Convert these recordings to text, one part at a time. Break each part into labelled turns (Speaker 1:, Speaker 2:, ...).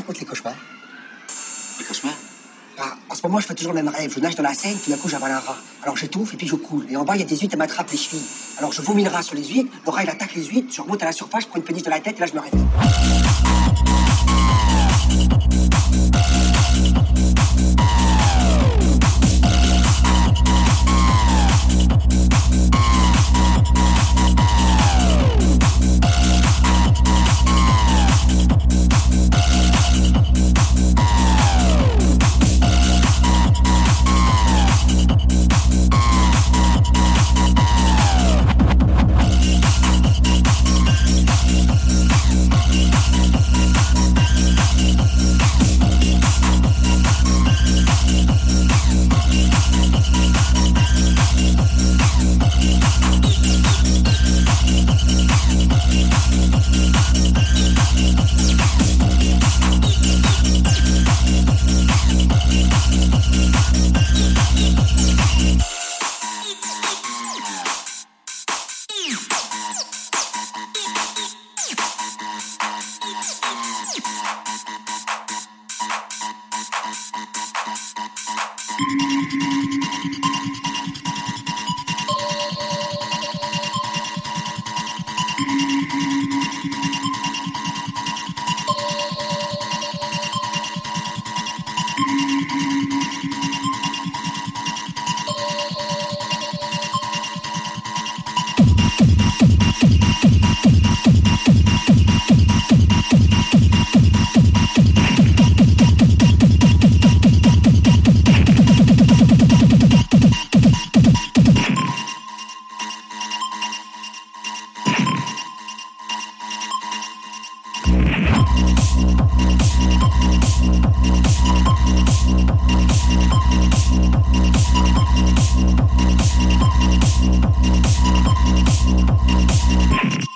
Speaker 1: raconte les cauchemars
Speaker 2: Les cauchemars
Speaker 1: bah, En ce moment, je fais toujours le même rêve. Je nage dans la Seine, tout d'un coup, j'avale un rat. Alors j'étouffe et puis je coule. Et en bas, il y a des huîtres, elles m'attrapent les chevilles. Alors je vomis le rat sur les huîtres, le rat, il attaque les huîtres, je remonte à la surface, je prends une péniche de la tête et là, je me réveille.
Speaker 3: どこにい
Speaker 4: るんだ?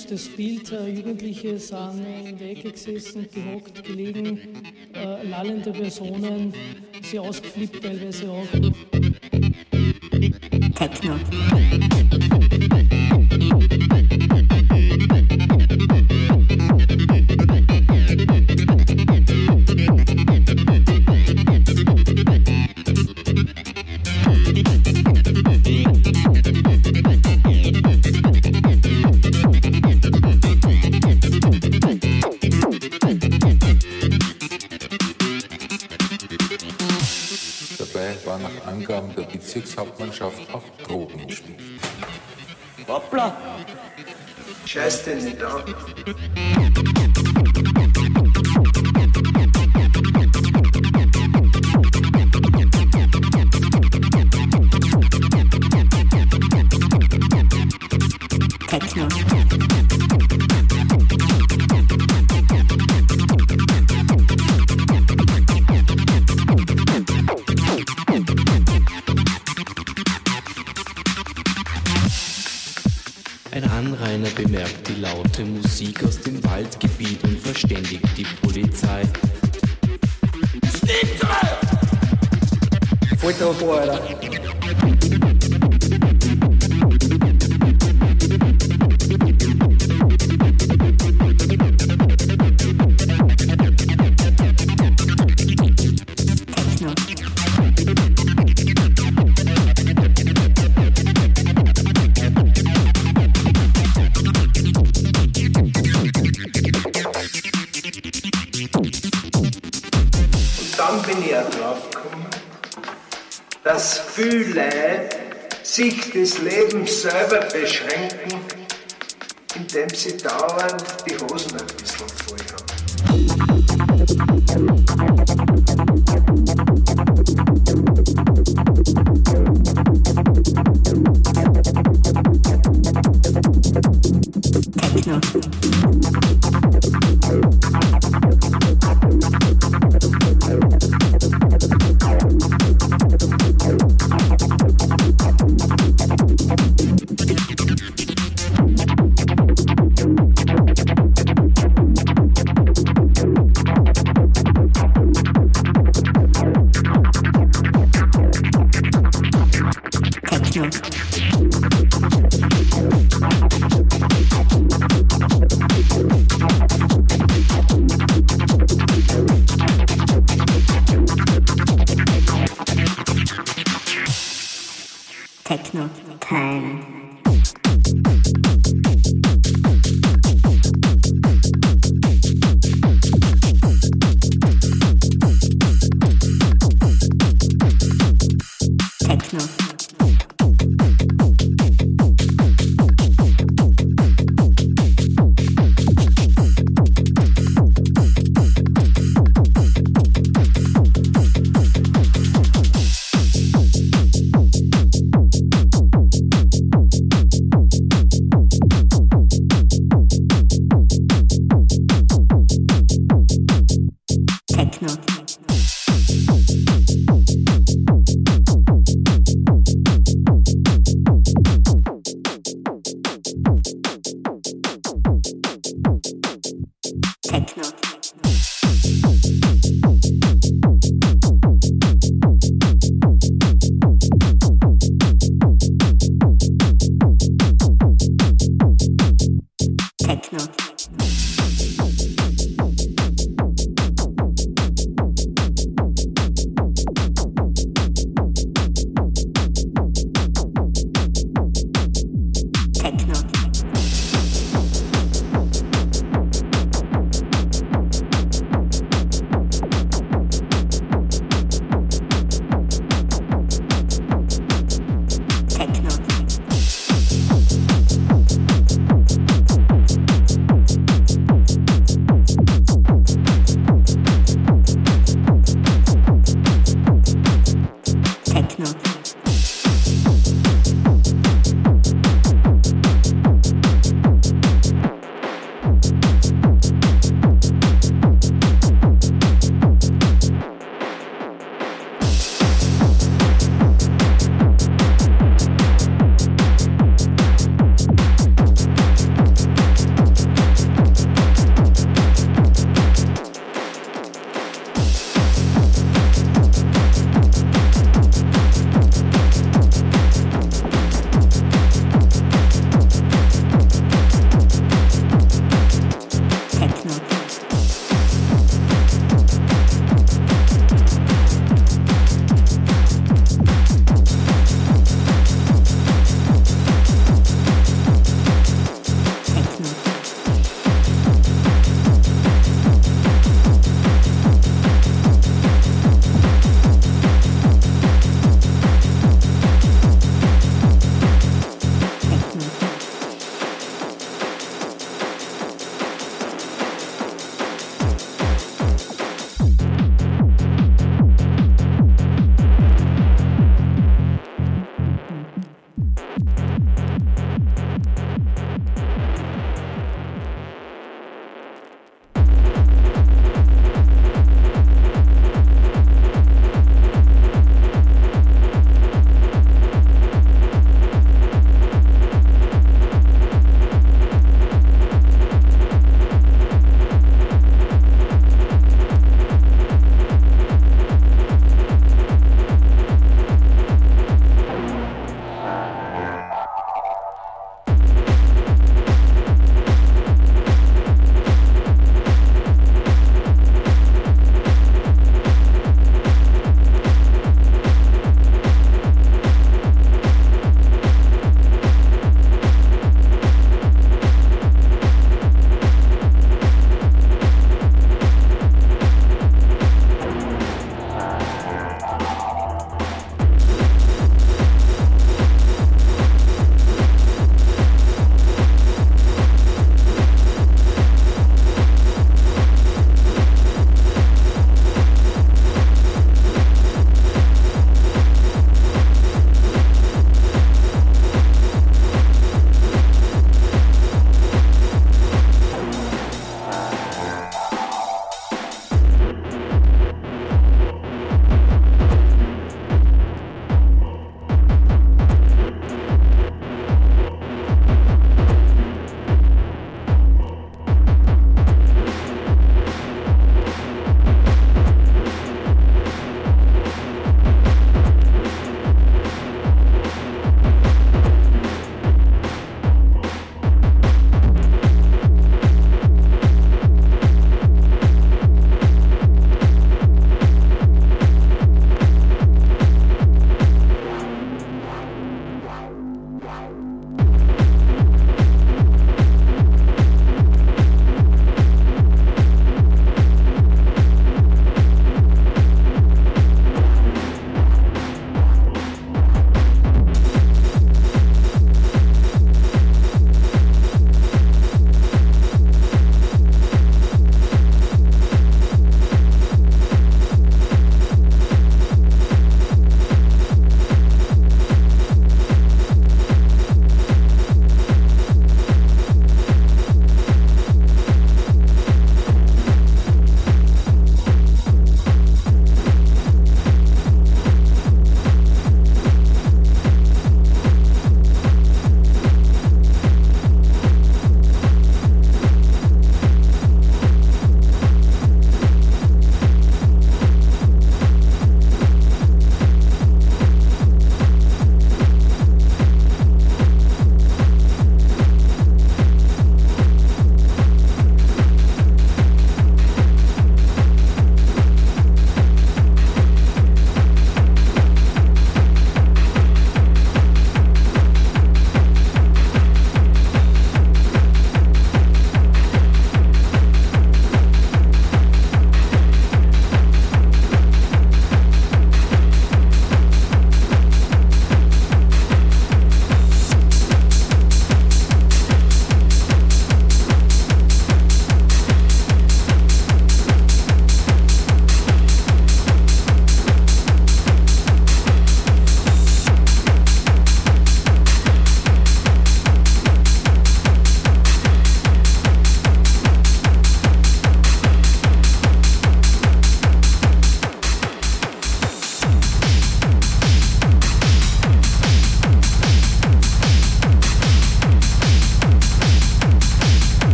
Speaker 4: Wüstes Bild. Äh, Jugendliche sind in der Ecke gesessen, gehockt, gelegen, äh, lallende Personen, sehr ausgeflippt teilweise auch. Techno.
Speaker 5: chest and dog.
Speaker 6: dump.
Speaker 7: Techno. 过来了 sich des Lebens selber beschränken, indem sie dauernd die Hosen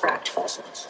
Speaker 8: cracked fossils.